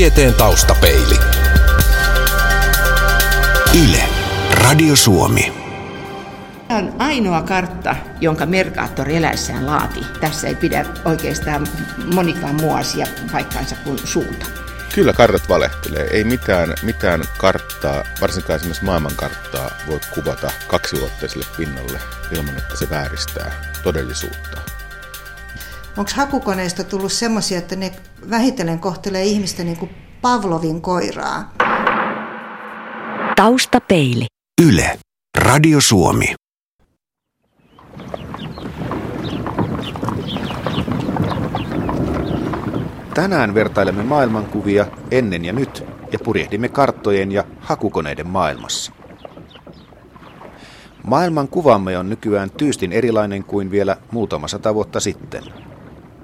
Tieteen taustapeili. Yle, Radio Suomi. Tämä on ainoa kartta, jonka Mercator eläessään laati. Tässä ei pidä oikeastaan monikaan muu asia paikkaansa kuin suunta. Kyllä kartat valehtelee. Ei mitään, mitään karttaa, varsinkaan esimerkiksi maailmankarttaa, voi kuvata kaksiulotteiselle pinnalle ilman, että se vääristää todellisuutta. Onko hakukoneista tullut semmoisia, että ne vähitellen kohtelee ihmistä niin kuin Pavlovin koiraa? Taustapeili. Yle, Radio Suomi. Tänään vertailemme maailmankuvia ennen ja nyt ja purjehdimme karttojen ja hakukoneiden maailmassa. Maailman kuvamme on nykyään tyystin erilainen kuin vielä muutama sata vuotta sitten.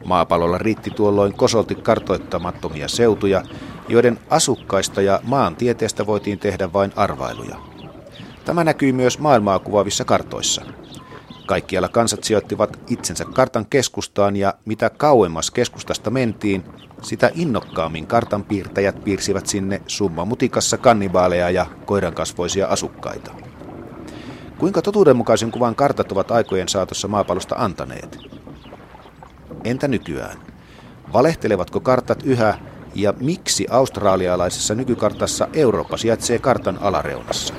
Maapallolla riitti tuolloin kosolti kartoittamattomia seutuja, joiden asukkaista ja maantieteestä voitiin tehdä vain arvailuja. Tämä näkyy myös maailmaa kuvaavissa kartoissa. Kaikkialla kansat sijoittivat itsensä kartan keskustaan ja mitä kauemmas keskustasta mentiin, sitä innokkaammin kartanpiirtäjät piirsivät sinne summa mutikassa kannibaaleja ja koirankasvoisia asukkaita. Kuinka totuudenmukaisen kuvan kartat ovat aikojen saatossa maapallosta antaneet? Entä nykyään? Valehtelevatko kartat yhä ja miksi australialaisessa nykykartassa Eurooppa sijaitsee kartan alareunassa?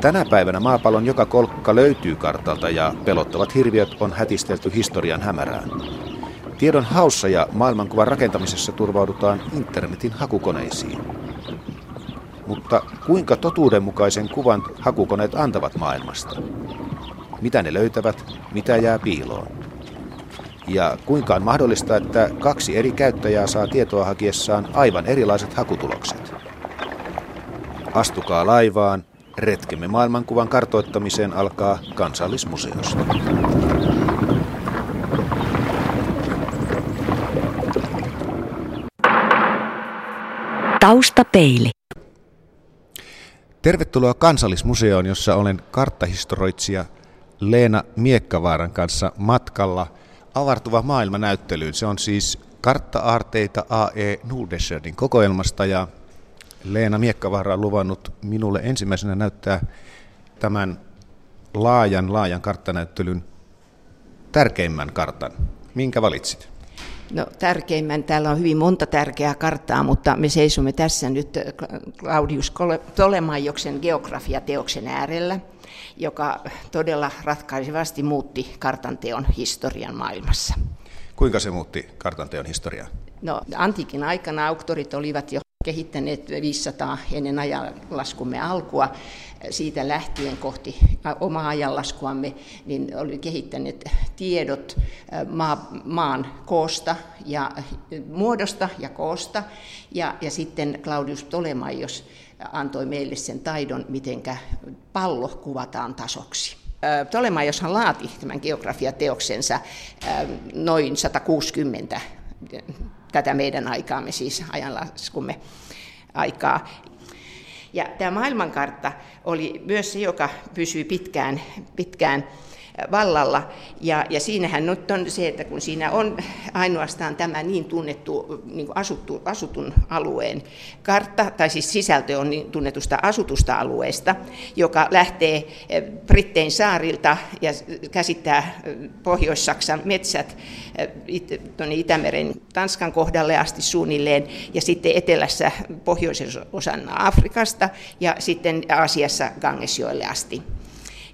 Tänä päivänä maapallon joka kolkka löytyy kartalta ja pelottavat hirviöt on hätistelty historian hämärään. Tiedon haussa ja maailmankuvan rakentamisessa turvaudutaan internetin hakukoneisiin. Mutta kuinka totuudenmukaisen kuvan hakukoneet antavat maailmasta? Mitä ne löytävät, mitä jää piiloon? Ja kuinka on mahdollista, että kaksi eri käyttäjää saa tietoa hakiessaan aivan erilaiset hakutulokset? Astukaa laivaan, retkemme maailmankuvan kartoittamiseen alkaa kansallismuseosta. Taustapeili. Tervetuloa Kansallismuseoon, jossa olen karttahistoroitsija Leena Miekkavaaran kanssa matkalla avartuva maailmanäyttelyyn. Se on siis kartta-aarteita A.E. Nordesjördin kokoelmasta ja Leena Miekkavaara on luvannut minulle ensimmäisenä näyttää tämän laajan, laajan karttanäyttelyn tärkeimmän kartan. Minkä valitsit? No tärkeimmän, täällä on hyvin monta tärkeää karttaa, mutta me seisomme tässä nyt Claudius Tolemaioksen geografiateoksen äärellä, joka todella ratkaisevasti muutti kartanteon historian maailmassa. Kuinka se muutti kartanteon historiaa? No antiikin aikana auktorit olivat jo kehittäneet 500 ennen ajanlaskumme alkua. Siitä lähtien kohti omaa ajanlaskuamme, niin oli kehittäneet tiedot maa, maan koosta ja muodosta ja koosta. Ja, ja sitten Claudius Ptolemaios antoi meille sen taidon, miten pallo kuvataan tasoksi. Ptolemaioshan laati tämän geografiateoksensa noin 160 tätä meidän aikaamme, siis ajanlaskumme aikaa. Ja tämä maailmankartta oli myös se, joka pysyi pitkään, pitkään vallalla. Ja, ja siinähän nyt on se, että kun siinä on ainoastaan tämä niin tunnettu niin kuin asuttu, asutun alueen kartta, tai siis sisältö on niin tunnetusta asutusta alueesta, joka lähtee eh, Brittein saarilta ja käsittää eh, Pohjois-Saksan metsät eh, tuonne Itämeren Tanskan kohdalle asti suunnilleen, ja sitten etelässä pohjoisen osan Afrikasta ja sitten Aasiassa Gangesjoelle asti.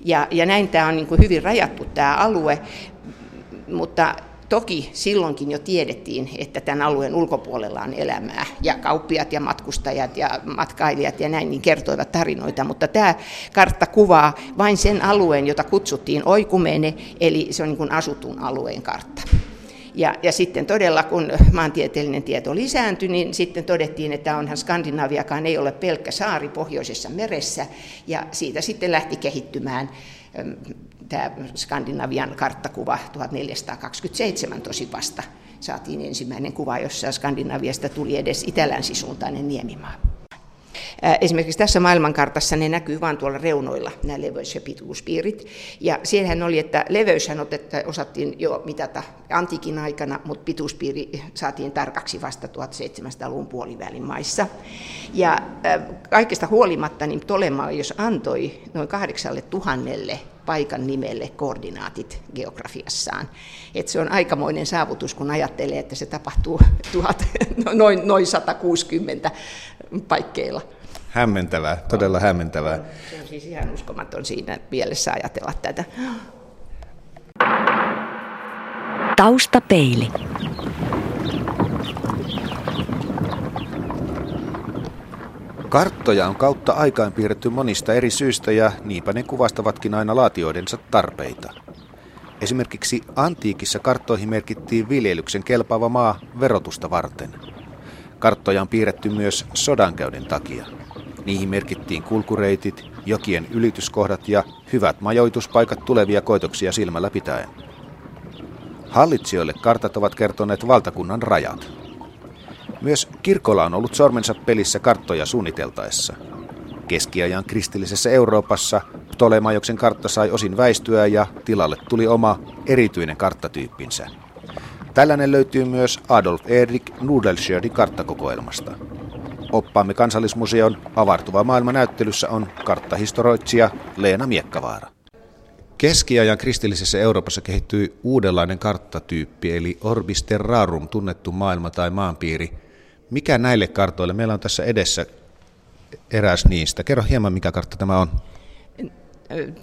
Ja, ja näin tämä on niin kuin hyvin rajattu tämä alue, mutta Toki silloinkin jo tiedettiin, että tämän alueen ulkopuolella on elämää. Ja kauppiat ja matkustajat ja matkailijat ja näin niin kertoivat tarinoita, mutta tämä kartta kuvaa vain sen alueen, jota kutsuttiin oikumene, eli se on niin kuin asutun alueen kartta. Ja, ja sitten todella, kun maantieteellinen tieto lisääntyi, niin sitten todettiin, että onhan Skandinaviakaan ei ole pelkkä saari pohjoisessa meressä, ja siitä sitten lähti kehittymään tämä Skandinavian karttakuva 1427 tosi vasta. Saatiin ensimmäinen kuva, jossa Skandinaviasta tuli edes itälänsisuuntainen niemimaa. Esimerkiksi tässä maailmankartassa ne näkyy vain tuolla reunoilla, nämä leveys- ja pituuspiirit. Ja siellähän oli, että leveyshän otetta, osattiin jo mitata antiikin aikana, mutta pituuspiiri saatiin tarkaksi vasta 1700-luvun puolivälin maissa. Ja kaikesta huolimatta niin jos antoi noin kahdeksalle tuhannelle paikan nimelle koordinaatit geografiassaan. Et se on aikamoinen saavutus, kun ajattelee, että se tapahtuu tuhat, noin, noin 160 paikkeilla. Hämmentävää, todella hämmentävää. Se on siis ihan uskomaton siinä mielessä ajatella tätä. Taustapeili. Karttoja on kautta aikaan piirretty monista eri syistä ja niinpä ne kuvastavatkin aina laatioidensa tarpeita. Esimerkiksi antiikissa karttoihin merkittiin viljelyksen kelpaava maa verotusta varten. Karttoja on piirretty myös sodankäynnin takia. Niihin merkittiin kulkureitit, jokien ylityskohdat ja hyvät majoituspaikat tulevia koitoksia silmällä pitäen. Hallitsijoille kartat ovat kertoneet valtakunnan rajat. Myös kirkolla on ollut sormensa pelissä karttoja suunniteltaessa. Keskiajan kristillisessä Euroopassa Ptolemaioksen kartta sai osin väistyä ja tilalle tuli oma erityinen karttatyyppinsä. Tällainen löytyy myös Adolf Erik Nudelschördin karttakokoelmasta. Oppaamme kansallismuseon avartuva maailma näyttelyssä on karttahistoroitsija Leena Miekkavaara. Keskiajan kristillisessä Euroopassa kehittyi uudenlainen karttatyyppi, eli orbis terrarum, tunnettu maailma tai maanpiiri. Mikä näille kartoille? Meillä on tässä edessä eräs niistä. Kerro hieman, mikä kartta tämä on.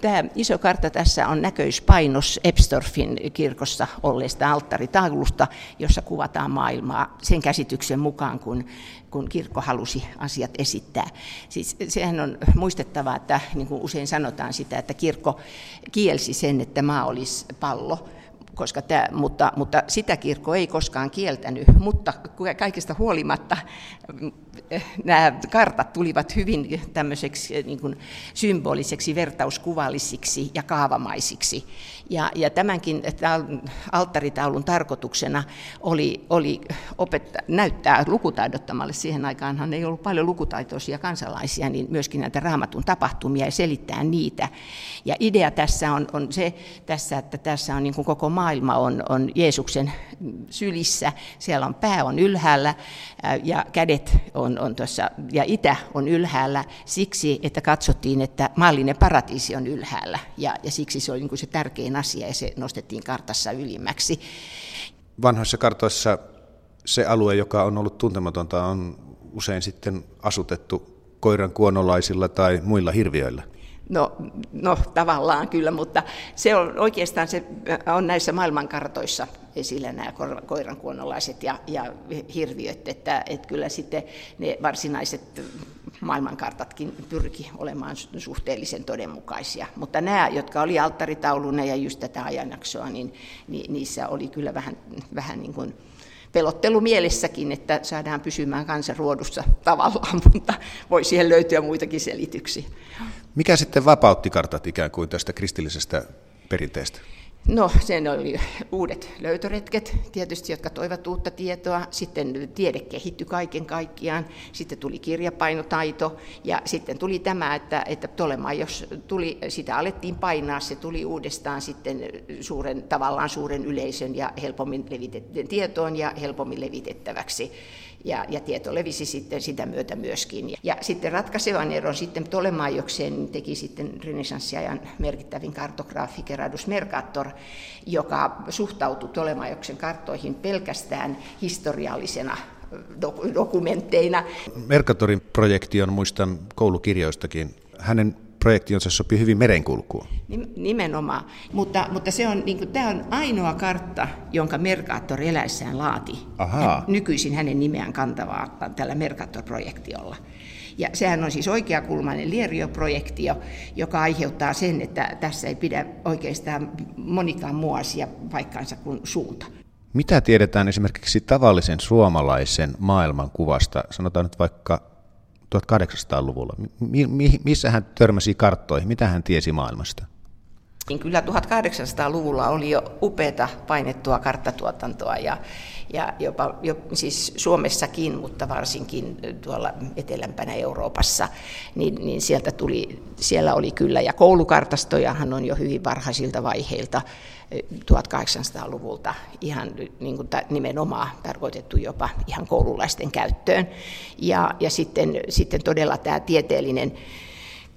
Tämä iso kartta tässä on näköispainos Epstorfin kirkossa olleesta alttaritaulusta, jossa kuvataan maailmaa sen käsityksen mukaan, kun, kun kirkko halusi asiat esittää. Siis sehän on muistettava, että niin kuin usein sanotaan sitä, että kirkko kielsi sen, että maa olisi pallo, koska tämä, mutta, mutta sitä kirkko ei koskaan kieltänyt, mutta kaikesta huolimatta nämä kartat tulivat hyvin tämmöiseksi eh, niin kuin symboliseksi, vertauskuvallisiksi ja kaavamaisiksi. Ja, ja tämänkin alttaritaulun tarkoituksena oli, oli opettaa, näyttää lukutaidottomalle, siihen aikaanhan ei ollut paljon lukutaitoisia kansalaisia, niin myöskin näitä raamatun tapahtumia ja selittää niitä. Ja idea tässä on, on se, tässä, että tässä on niin kuin koko maailma on, on Jeesuksen sylissä, siellä on pää on ylhäällä ja kädet on, on tuossa, ja itä on ylhäällä siksi, että katsottiin, että maallinen paratiisi on ylhäällä, ja, ja siksi se oli niin kuin se tärkein asia, ja se nostettiin kartassa ylimmäksi. Vanhoissa kartoissa se alue, joka on ollut tuntematonta, on usein sitten asutettu koiran kuonolaisilla tai muilla hirviöillä. No, no tavallaan kyllä, mutta se on oikeastaan se on näissä maailmankartoissa esillä nämä koirankuonolaiset ja, ja hirviöt, että, että kyllä sitten ne varsinaiset maailmankartatkin pyrki olemaan suhteellisen todenmukaisia. Mutta nämä, jotka oli alttaritauluna ja just tätä ajanjaksoa, niin, niin niissä oli kyllä vähän, vähän niin kuin pelottelu mielessäkin, että saadaan pysymään kansanruodussa tavallaan, mutta voi siihen löytyä muitakin selityksiä. Mikä sitten vapautti kartat ikään kuin tästä kristillisestä perinteestä? No, sen oli uudet löytöretket tietysti, jotka toivat uutta tietoa. Sitten tiede kehittyi kaiken kaikkiaan. Sitten tuli kirjapainotaito ja sitten tuli tämä, että, että Ptolema, jos tuli, sitä alettiin painaa, se tuli uudestaan sitten suuren, tavallaan suuren yleisön ja helpommin levitet- tietoon ja helpommin levitettäväksi ja, ja tieto levisi sitten sitä myötä myöskin. Ja sitten ratkaisevan eron sitten Ptolemaioksen teki sitten renessanssiajan merkittävin kartograafi Gerardus Mercator, joka suhtautui Ptolemaioksen karttoihin pelkästään historiallisena dokumentteina. Mercatorin projekti on, muistan koulukirjoistakin, hänen projektionsa sopii hyvin merenkulkuun. Nimenomaan, mutta, mutta se on, niin kuin, tämä on ainoa kartta, jonka Mercator eläessään laati. Aha. Nykyisin hänen nimeään kantavaa tällä Mercator-projektiolla. Ja sehän on siis oikeakulmainen Lierio-projektio, joka aiheuttaa sen, että tässä ei pidä oikeastaan monikaan muu asia paikkaansa kuin suunta. Mitä tiedetään esimerkiksi tavallisen suomalaisen maailmankuvasta, sanotaan nyt vaikka 1800-luvulla? Mi- mi- missä hän törmäsi karttoihin? Mitä hän tiesi maailmasta? Niin kyllä 1800-luvulla oli jo upeata painettua karttatuotantoa ja, ja jopa jo, siis Suomessakin, mutta varsinkin tuolla etelämpänä Euroopassa, niin, niin sieltä tuli, siellä oli kyllä, ja koulukartastojahan on jo hyvin varhaisilta vaiheilta 1800-luvulta ihan niin kuin nimenomaan tarkoitettu jopa ihan koululaisten käyttöön. Ja, ja sitten, sitten todella tämä tieteellinen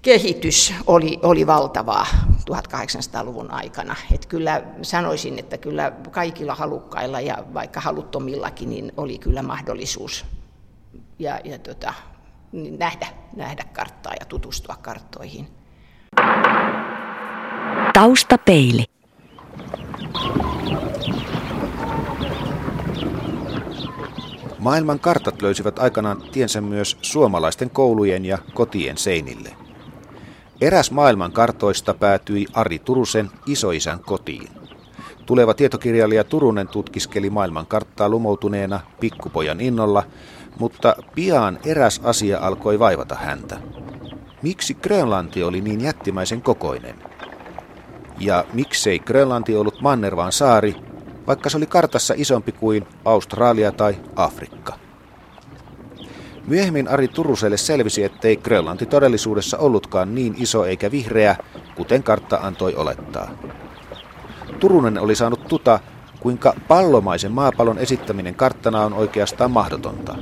kehitys oli, oli valtavaa 1800-luvun aikana. Et kyllä sanoisin, että kyllä kaikilla halukkailla ja vaikka haluttomillakin niin oli kyllä mahdollisuus ja, ja tota, nähdä, nähdä karttaa ja tutustua karttoihin. Taustapeili. Maailman kartat löysivät aikanaan tiensä myös suomalaisten koulujen ja kotien seinille. Eräs maailman kartoista päätyi Ari Turusen isoisän kotiin. Tuleva tietokirjailija Turunen tutkiskeli maailman karttaa lumoutuneena pikkupojan innolla, mutta pian eräs asia alkoi vaivata häntä. Miksi Grönlanti oli niin jättimäisen kokoinen? Ja miksei Grönlanti ollut manner vaan saari, vaikka se oli kartassa isompi kuin Australia tai Afrikka? Myöhemmin Ari Turuselle selvisi, ettei Grönlanti todellisuudessa ollutkaan niin iso eikä vihreä, kuten kartta antoi olettaa. Turunen oli saanut tuta, kuinka pallomaisen maapallon esittäminen karttana on oikeastaan mahdotonta.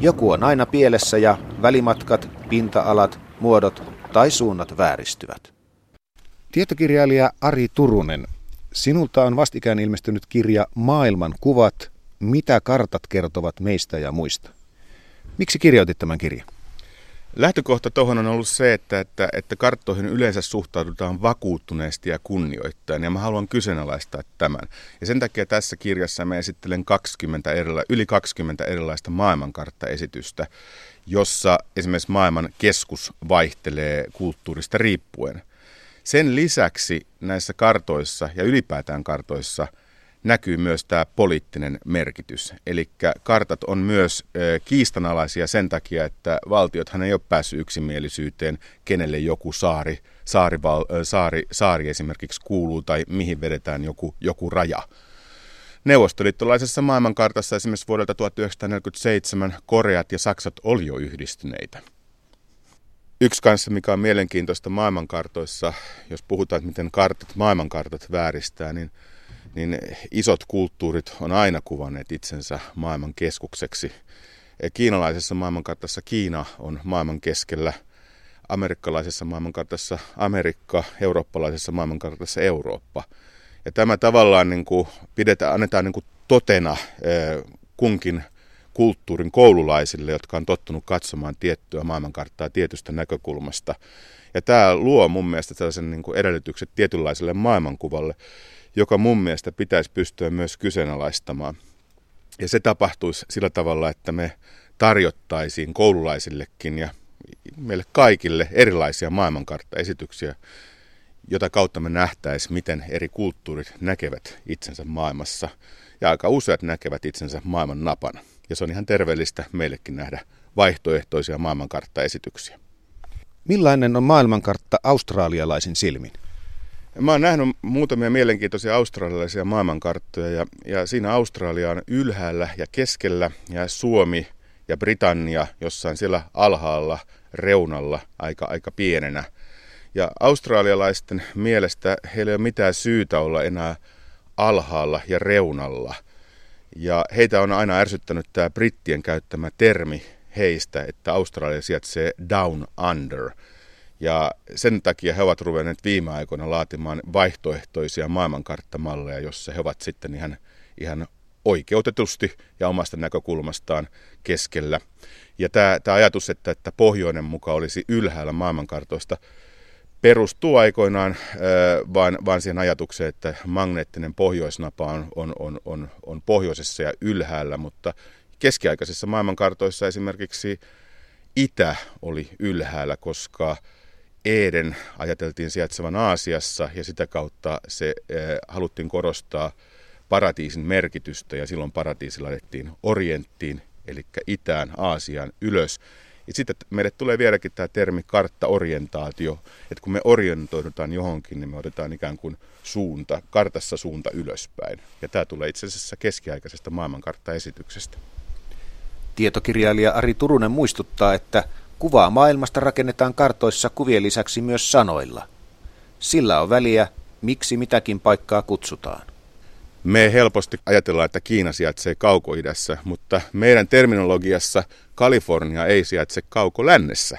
Joku on aina pielessä ja välimatkat, pinta-alat, muodot tai suunnat vääristyvät. Tietokirjailija Ari Turunen, sinulta on vastikään ilmestynyt kirja Maailman kuvat, mitä kartat kertovat meistä ja muista. Miksi kirjoitit tämän kirjan? Lähtökohta tuohon on ollut se, että, että, että karttoihin yleensä suhtaudutaan vakuuttuneesti ja kunnioittaen, ja mä haluan kyseenalaistaa tämän. Ja sen takia tässä kirjassa mä esittelen 20 erila- yli 20 erilaista maailmankarttaesitystä, jossa esimerkiksi maailman keskus vaihtelee kulttuurista riippuen. Sen lisäksi näissä kartoissa ja ylipäätään kartoissa – näkyy myös tämä poliittinen merkitys. Eli kartat on myös kiistanalaisia sen takia, että valtiothan ei ole päässyt yksimielisyyteen, kenelle joku saari, saari, saari, saari esimerkiksi kuuluu tai mihin vedetään joku, joku raja. Neuvostoliittolaisessa maailmankartassa esimerkiksi vuodelta 1947 Koreat ja Saksat oli jo yhdistyneitä. Yksi kanssa, mikä on mielenkiintoista maailmankartoissa, jos puhutaan, että miten kartat, maailmankartat vääristää, niin – niin isot kulttuurit on aina kuvanneet itsensä maailman keskukseksi. Kiinalaisessa maailmankartassa Kiina on maailman keskellä, amerikkalaisessa maailmankartassa Amerikka, eurooppalaisessa maailmankartassa Eurooppa. Ja tämä tavallaan niin kuin pidetään, annetaan niin kuin totena kunkin kulttuurin koululaisille, jotka on tottunut katsomaan tiettyä maailmankarttaa tietystä näkökulmasta. Ja tämä luo mun mielestä sellaisen niin kuin edellytykset tietynlaiselle maailmankuvalle, joka mun mielestä pitäisi pystyä myös kyseenalaistamaan. Ja se tapahtuisi sillä tavalla, että me tarjottaisiin koululaisillekin ja meille kaikille erilaisia maailmankarttaesityksiä, jota kautta me nähtäisiin, miten eri kulttuurit näkevät itsensä maailmassa. Ja aika useat näkevät itsensä maailman napana. Ja se on ihan terveellistä meillekin nähdä vaihtoehtoisia maailmankarttaesityksiä. Millainen on maailmankartta australialaisin silmin? Mä oon nähnyt muutamia mielenkiintoisia australialaisia maailmankarttoja ja, ja siinä Australia on ylhäällä ja keskellä ja Suomi ja Britannia jossain siellä alhaalla reunalla aika, aika pienenä. Ja australialaisten mielestä heillä ei ole mitään syytä olla enää alhaalla ja reunalla. Ja heitä on aina ärsyttänyt tämä brittien käyttämä termi heistä, että Australia sijaitsee down under – ja sen takia he ovat ruvenneet viime aikoina laatimaan vaihtoehtoisia maailmankarttamalleja, jossa he ovat sitten ihan, ihan oikeutetusti ja omasta näkökulmastaan keskellä. Ja tämä, tämä ajatus, että, että pohjoinen muka olisi ylhäällä maailmankartoista, perustuu aikoinaan vaan, vaan siihen ajatukseen, että magneettinen pohjoisnapa on, on, on, on, on pohjoisessa ja ylhäällä, mutta keskiaikaisissa maailmankartoissa esimerkiksi itä oli ylhäällä, koska Eeden ajateltiin sijaitsevan Aasiassa ja sitä kautta se äh, haluttiin korostaa paratiisin merkitystä ja silloin paratiisi laitettiin orienttiin, eli itään, Aasiaan ylös. Ja sitten meille tulee vieläkin tämä termi karttaorientaatio, että kun me orientoidutaan johonkin, niin me otetaan ikään kuin suunta, kartassa suunta ylöspäin. Ja tämä tulee itse asiassa keskiaikaisesta maailmankarttaesityksestä. Tietokirjailija Ari Turunen muistuttaa, että kuvaa maailmasta rakennetaan kartoissa kuvien lisäksi myös sanoilla. Sillä on väliä, miksi mitäkin paikkaa kutsutaan. Me helposti ajatellaan, että Kiina sijaitsee kaukoidässä, mutta meidän terminologiassa Kalifornia ei sijaitse kaukolännessä,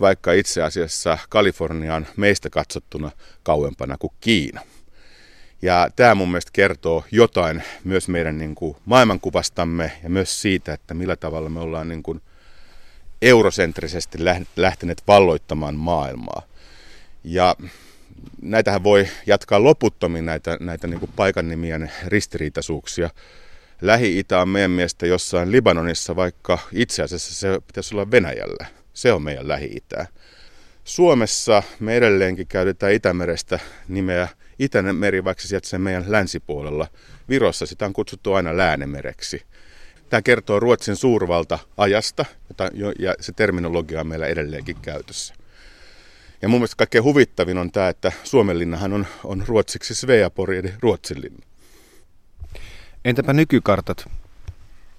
vaikka itse asiassa Kalifornia on meistä katsottuna kauempana kuin Kiina. Ja tämä mun mielestä kertoo jotain myös meidän niin kuin maailmankuvastamme ja myös siitä, että millä tavalla me ollaan niin kuin eurosentrisesti lähteneet valloittamaan maailmaa. Ja näitähän voi jatkaa loputtomiin näitä, näitä niin kuin paikan nimien ristiriitaisuuksia. Lähi-Itä on meidän mielestä jossain Libanonissa, vaikka itse asiassa se pitäisi olla Venäjällä. Se on meidän Lähi-Itää. Suomessa me edelleenkin käytetään Itämerestä nimeä Itäinen meri, vaikka se sijaitsee meidän länsipuolella. Virossa sitä on kutsuttu aina Läänemereksi. Tämä kertoo Ruotsin suurvalta ajasta, ja se terminologia on meillä edelleenkin käytössä. Ja mun mielestä kaikkein huvittavin on tämä, että Suomenlinnahan on, on ruotsiksi Sveapori eli Ruotsinlinna. Entäpä nykykartat?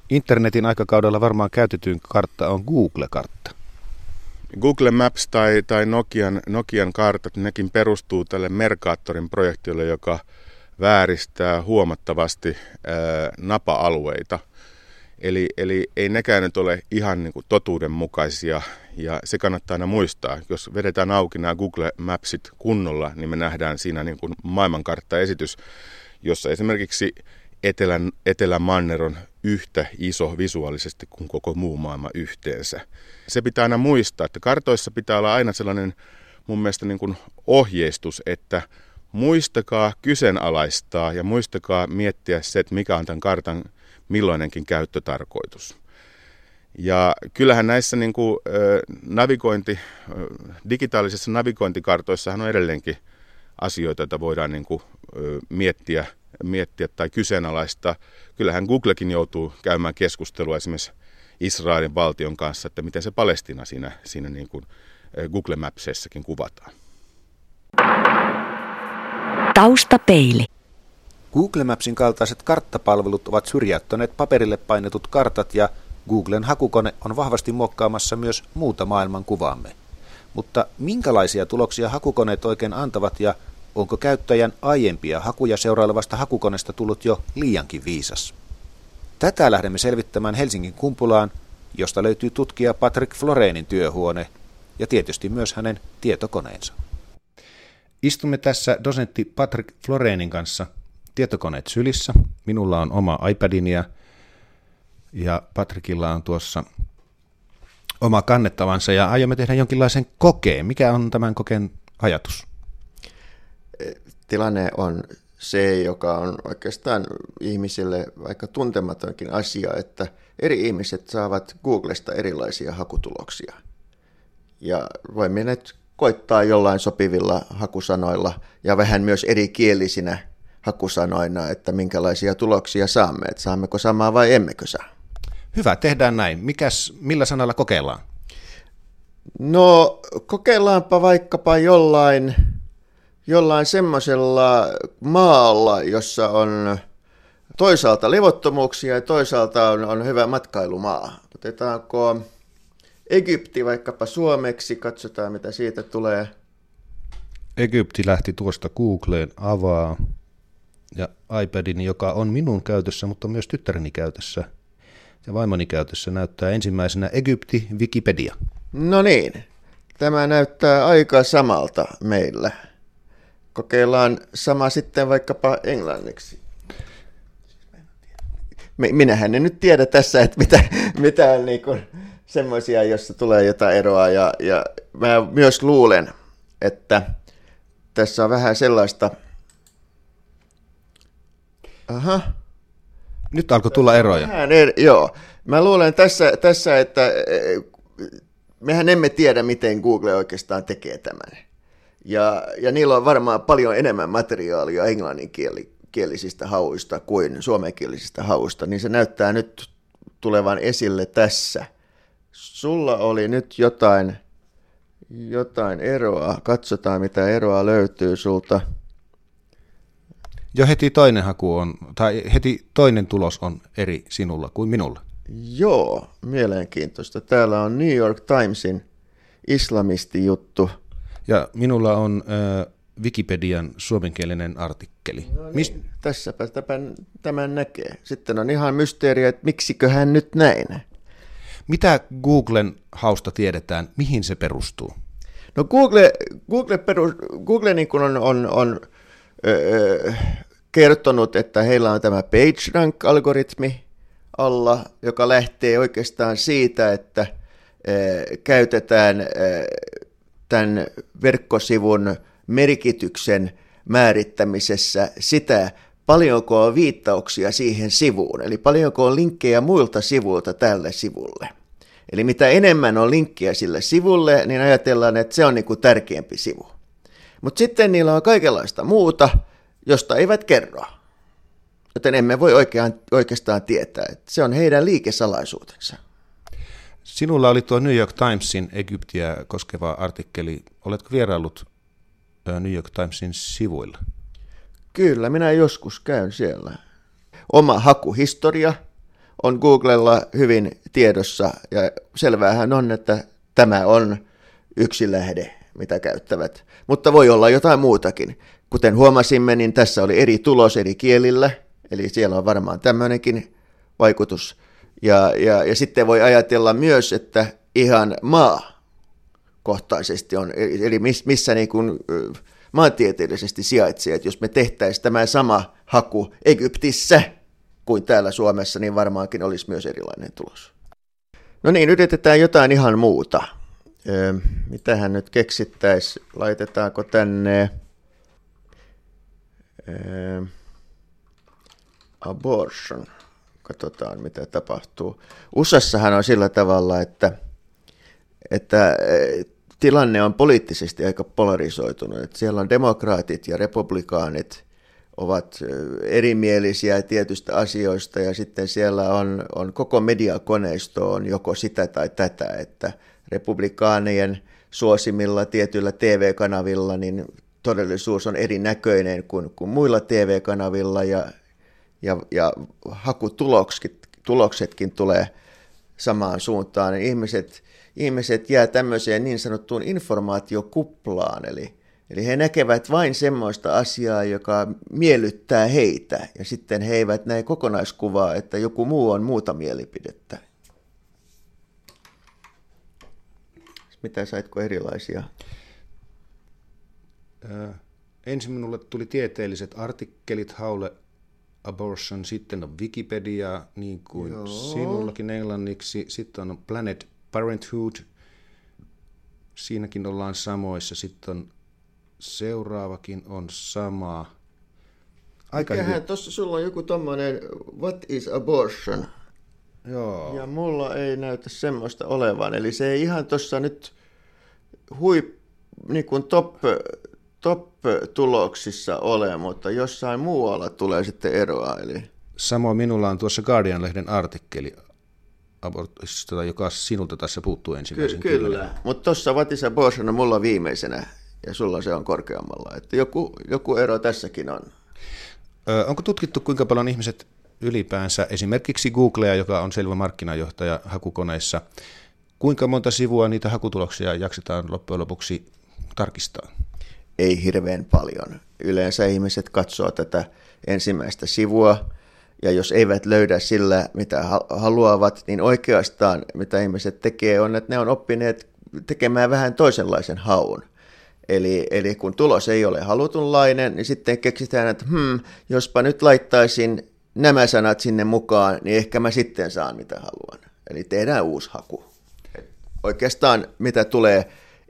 Internetin aikakaudella varmaan käytetyin kartta on Google-kartta. Google Maps tai, tai Nokian, Nokian kartat, nekin perustuu tälle Mercaatorin projektille, joka vääristää huomattavasti ää, napa-alueita. Eli, eli ei nekään nyt ole ihan niin kuin totuudenmukaisia ja se kannattaa aina muistaa. Jos vedetään auki nämä Google Mapsit kunnolla, niin me nähdään siinä niin kuin maailmankarttaesitys, jossa esimerkiksi Etelän, Etelämanner on yhtä iso visuaalisesti kuin koko muu maailma yhteensä. Se pitää aina muistaa, että kartoissa pitää olla aina sellainen mun mielestä niin kuin ohjeistus, että muistakaa kyseenalaistaa ja muistakaa miettiä se, että mikä on tämän kartan milloinenkin käyttötarkoitus. Ja kyllähän näissä niin kuin, navigointi, digitaalisissa navigointikartoissa on edelleenkin asioita, joita voidaan niin kuin, miettiä, miettiä tai kyseenalaistaa. Kyllähän Googlekin joutuu käymään keskustelua esimerkiksi Israelin valtion kanssa, että miten se Palestina siinä, siinä niin kuin Google Mapsissakin kuvataan. Taustapeili. Google Mapsin kaltaiset karttapalvelut ovat syrjäyttäneet paperille painetut kartat ja Googlen hakukone on vahvasti muokkaamassa myös muuta maailman kuvaamme. Mutta minkälaisia tuloksia hakukoneet oikein antavat ja onko käyttäjän aiempia hakuja seuraavasta hakukoneesta tullut jo liiankin viisas? Tätä lähdemme selvittämään Helsingin kumpulaan, josta löytyy tutkija Patrick Florenin työhuone ja tietysti myös hänen tietokoneensa. Istumme tässä dosentti Patrick Florenin kanssa tietokoneet sylissä. Minulla on oma iPadini ja Patrikilla on tuossa oma kannettavansa ja aiomme tehdä jonkinlaisen kokeen. Mikä on tämän kokeen ajatus? Tilanne on se, joka on oikeastaan ihmisille aika tuntematonkin asia, että eri ihmiset saavat Googlesta erilaisia hakutuloksia. Ja voimme nyt koittaa jollain sopivilla hakusanoilla ja vähän myös eri kielisinä hakusanoina, että minkälaisia tuloksia saamme, että saammeko samaa vai emmekö saa. Hyvä, tehdään näin. Mikäs, millä sanalla kokeillaan? No, kokeillaanpa vaikkapa jollain, jollain semmoisella maalla, jossa on toisaalta levottomuuksia ja toisaalta on, on hyvä matkailumaa. Otetaanko Egypti vaikkapa suomeksi, katsotaan mitä siitä tulee. Egypti lähti tuosta Googleen avaa ja iPadin, joka on minun käytössä, mutta myös tyttäreni käytössä – ja vaimoni käytössä näyttää ensimmäisenä Egypti Wikipedia. No niin, tämä näyttää aika samalta meillä. Kokeillaan sama sitten vaikkapa englanniksi. Minähän en nyt tiedä tässä, että mitä, mitä on niin semmoisia, jossa tulee jotain eroa. Ja, ja mä myös luulen, että tässä on vähän sellaista... Aha, nyt alkoi tulla eroja. Vähän eri, joo. Mä luulen tässä, tässä, että eh, mehän emme tiedä, miten Google oikeastaan tekee tämän. Ja, ja niillä on varmaan paljon enemmän materiaalia englanninkielisistä hauista kuin suomenkielisistä hauista, niin se näyttää nyt tulevan esille tässä. sulla oli nyt jotain, jotain eroa. Katsotaan, mitä eroa löytyy sulta. Jo heti toinen haku on, tai heti toinen tulos on eri sinulla kuin minulla. Joo, mielenkiintoista. Täällä on New York Timesin islamistijuttu. Ja minulla on äh, Wikipedian suomenkielinen artikkeli. No niin, Mis... Tässäpä tämän, tämän näkee. Sitten on ihan mysteeriä, että miksiköhän nyt näin. Mitä Googlen hausta tiedetään, mihin se perustuu? No Google, Google, perus, Google niin on, on, on öö, kertonut, että heillä on tämä PageRank-algoritmi alla, joka lähtee oikeastaan siitä, että öö, käytetään öö, tämän verkkosivun merkityksen määrittämisessä sitä, paljonko on viittauksia siihen sivuun, eli paljonko on linkkejä muilta sivuilta tälle sivulle. Eli mitä enemmän on linkkejä sille sivulle, niin ajatellaan, että se on niin kuin tärkeämpi sivu. Mutta sitten niillä on kaikenlaista muuta, josta eivät kerro. Joten emme voi oikean, oikeastaan tietää, että se on heidän liikesalaisuutensa. Sinulla oli tuo New York Timesin Egyptiä koskeva artikkeli. Oletko vieraillut New York Timesin sivuilla? Kyllä, minä joskus käyn siellä. Oma hakuhistoria on Googlella hyvin tiedossa ja selvähän on, että tämä on yksi lähde, mitä käyttävät. Mutta voi olla jotain muutakin. Kuten huomasimme, niin tässä oli eri tulos eri kielillä, eli siellä on varmaan tämmöinenkin vaikutus. Ja, ja, ja sitten voi ajatella myös, että ihan maa kohtaisesti on, eli missä niin kuin maantieteellisesti sijaitsee, että jos me tehtäisiin tämä sama haku Egyptissä kuin täällä Suomessa, niin varmaankin olisi myös erilainen tulos. No niin, yritetään jotain ihan muuta. Öö, mitähän nyt keksittäisiin? Laitetaanko tänne öö, abortion? Katsotaan, mitä tapahtuu. USAssahan on sillä tavalla, että, että tilanne on poliittisesti aika polarisoitunut. Että siellä on demokraatit ja republikaanit ovat erimielisiä tietystä asioista ja sitten siellä on, on koko mediakoneisto on joko sitä tai tätä, että republikaanien suosimilla tietyillä TV-kanavilla niin todellisuus on erinäköinen kuin, kuin muilla TV-kanavilla ja, ja, ja hakutuloksetkin tulee samaan suuntaan. Ihmiset ihmiset jää tämmöiseen niin sanottuun informaatiokuplaan, eli, eli he näkevät vain semmoista asiaa, joka miellyttää heitä, ja sitten he eivät näe kokonaiskuvaa, että joku muu on muuta mielipidettä. Mitä saitko erilaisia? Äh, ensin minulle tuli tieteelliset artikkelit Haulle Abortion, sitten on Wikipedia, niin kuin Joo. sinullakin englanniksi, sitten on Planet Parenthood, siinäkin ollaan samoissa. Sitten on seuraavakin on sama. Aika Mikähän tuossa sulla on joku tommonen What is abortion? Joo. Ja mulla ei näytä semmoista olevan. Eli se ei ihan tuossa nyt hui, niin kuin top, top-tuloksissa ole, mutta jossain muualla tulee sitten eroa. Eli... Samoin minulla on tuossa Guardian-lehden artikkeli abortista, joka sinulta tässä puuttuu ensimmäisen. Ky- kyllä, kyllä. mutta tuossa Vatisa Borsana mulla viimeisenä ja sulla se on korkeammalla. Että joku, joku ero tässäkin on. Ö, onko tutkittu, kuinka paljon ihmiset ylipäänsä, esimerkiksi Googlea, joka on selvä markkinajohtaja hakukoneissa, kuinka monta sivua niitä hakutuloksia jaksetaan loppujen lopuksi tarkistaa? Ei hirveän paljon. Yleensä ihmiset katsoo tätä ensimmäistä sivua, ja jos eivät löydä sillä, mitä haluavat, niin oikeastaan mitä ihmiset tekee on, että ne on oppineet tekemään vähän toisenlaisen haun. Eli, eli kun tulos ei ole halutunlainen, niin sitten keksitään, että hmm, jospa nyt laittaisin nämä sanat sinne mukaan, niin ehkä mä sitten saan mitä haluan. Eli tehdään uusi haku. Oikeastaan mitä tulee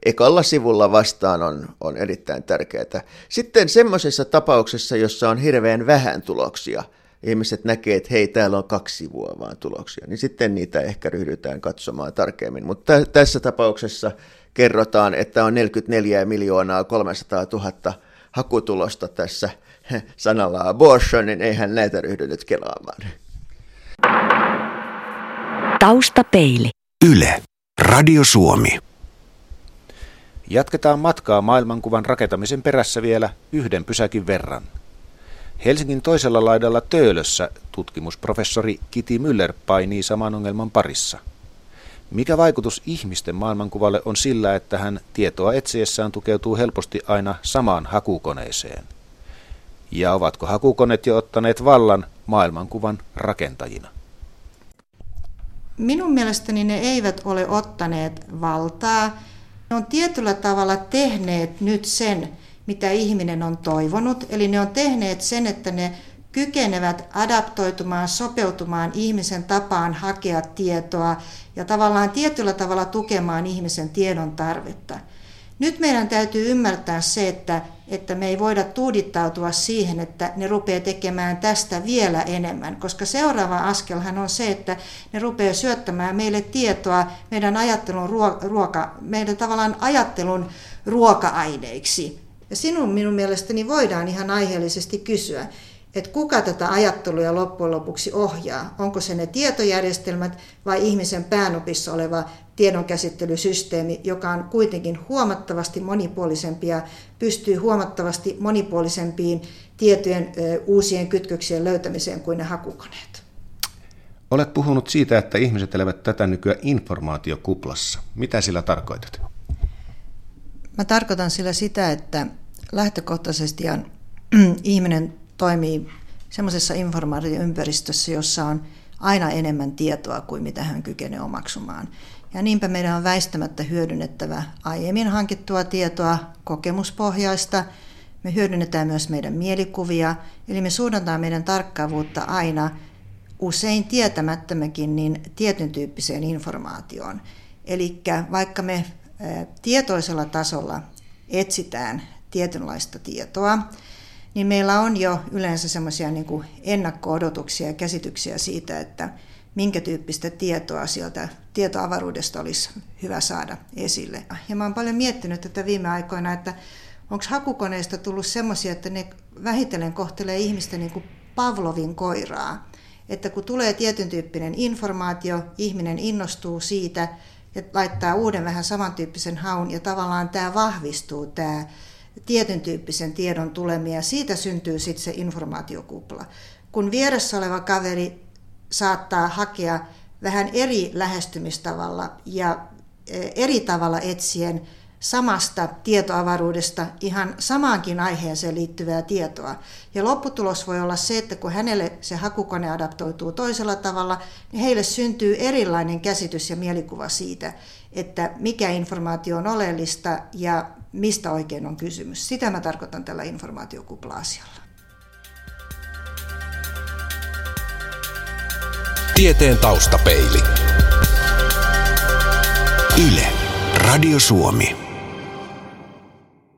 ekalla sivulla vastaan on, on erittäin tärkeää. Sitten semmoisessa tapauksessa, jossa on hirveän vähän tuloksia – ihmiset näkee, että hei, täällä on kaksi sivua vaan tuloksia, niin sitten niitä ehkä ryhdytään katsomaan tarkemmin. Mutta tässä tapauksessa kerrotaan, että on 44 miljoonaa 300 000 hakutulosta tässä sanalla abortion, niin eihän näitä ryhdy nyt kelaamaan. Taustapeili. Yle. Radio Suomi. Jatketaan matkaa maailmankuvan rakentamisen perässä vielä yhden pysäkin verran. Helsingin toisella laidalla Töölössä tutkimusprofessori Kiti Müller painii saman ongelman parissa. Mikä vaikutus ihmisten maailmankuvalle on sillä, että hän tietoa etsiessään tukeutuu helposti aina samaan hakukoneeseen? Ja ovatko hakukoneet jo ottaneet vallan maailmankuvan rakentajina? Minun mielestäni ne eivät ole ottaneet valtaa. Ne on tietyllä tavalla tehneet nyt sen, mitä ihminen on toivonut. Eli ne on tehneet sen, että ne kykenevät adaptoitumaan, sopeutumaan ihmisen tapaan hakea tietoa ja tavallaan tietyllä tavalla tukemaan ihmisen tiedon tarvetta. Nyt meidän täytyy ymmärtää se, että, että me ei voida tuudittautua siihen, että ne rupeaa tekemään tästä vielä enemmän, koska seuraava askelhan on se, että ne rupeaa syöttämään meille tietoa meidän ajattelun, ruoka, meidän tavallaan ajattelun ruoka-aineiksi. Ja sinun minun mielestäni voidaan ihan aiheellisesti kysyä, että kuka tätä ajattelua loppujen lopuksi ohjaa. Onko se ne tietojärjestelmät vai ihmisen päänopissa oleva tiedonkäsittelysysteemi, joka on kuitenkin huomattavasti monipuolisempi ja pystyy huomattavasti monipuolisempiin tietojen uusien kytköksien löytämiseen kuin ne hakukoneet. Olet puhunut siitä, että ihmiset elävät tätä nykyään informaatiokuplassa. Mitä sillä tarkoitat? Mä tarkoitan sillä sitä, että lähtökohtaisesti ihminen toimii semmoisessa informaatioympäristössä, jossa on aina enemmän tietoa kuin mitä hän kykenee omaksumaan. Ja niinpä meidän on väistämättä hyödynnettävä aiemmin hankittua tietoa, kokemuspohjaista. Me hyödynnetään myös meidän mielikuvia, eli me suunnataan meidän tarkkaavuutta aina usein tietämättömäkin niin tietyn tyyppiseen informaatioon. Eli vaikka me tietoisella tasolla etsitään tietynlaista tietoa, niin meillä on jo yleensä semmoisia niin ennakko-odotuksia ja käsityksiä siitä, että minkä tyyppistä tietoa sieltä tietoavaruudesta olisi hyvä saada esille. Ja mä oon paljon miettinyt tätä viime aikoina, että onko hakukoneista tullut semmoisia, että ne vähitellen kohtelee ihmistä niin kuin Pavlovin koiraa. Että kun tulee tietyn tyyppinen informaatio, ihminen innostuu siitä ja laittaa uuden vähän samantyyppisen haun ja tavallaan tämä vahvistuu, tämä tietyn tyyppisen tiedon tulemia siitä syntyy sitten se informaatiokupla. Kun vieressä oleva kaveri saattaa hakea vähän eri lähestymistavalla ja e, eri tavalla etsien samasta tietoavaruudesta ihan samaankin aiheeseen liittyvää tietoa. Ja lopputulos voi olla se, että kun hänelle se hakukone adaptoituu toisella tavalla, niin heille syntyy erilainen käsitys ja mielikuva siitä, että mikä informaatio on oleellista ja mistä oikein on kysymys. Sitä mä tarkoitan tällä informaatiokupla-asialla. Tieteen taustapeili. Yle. Radio Suomi.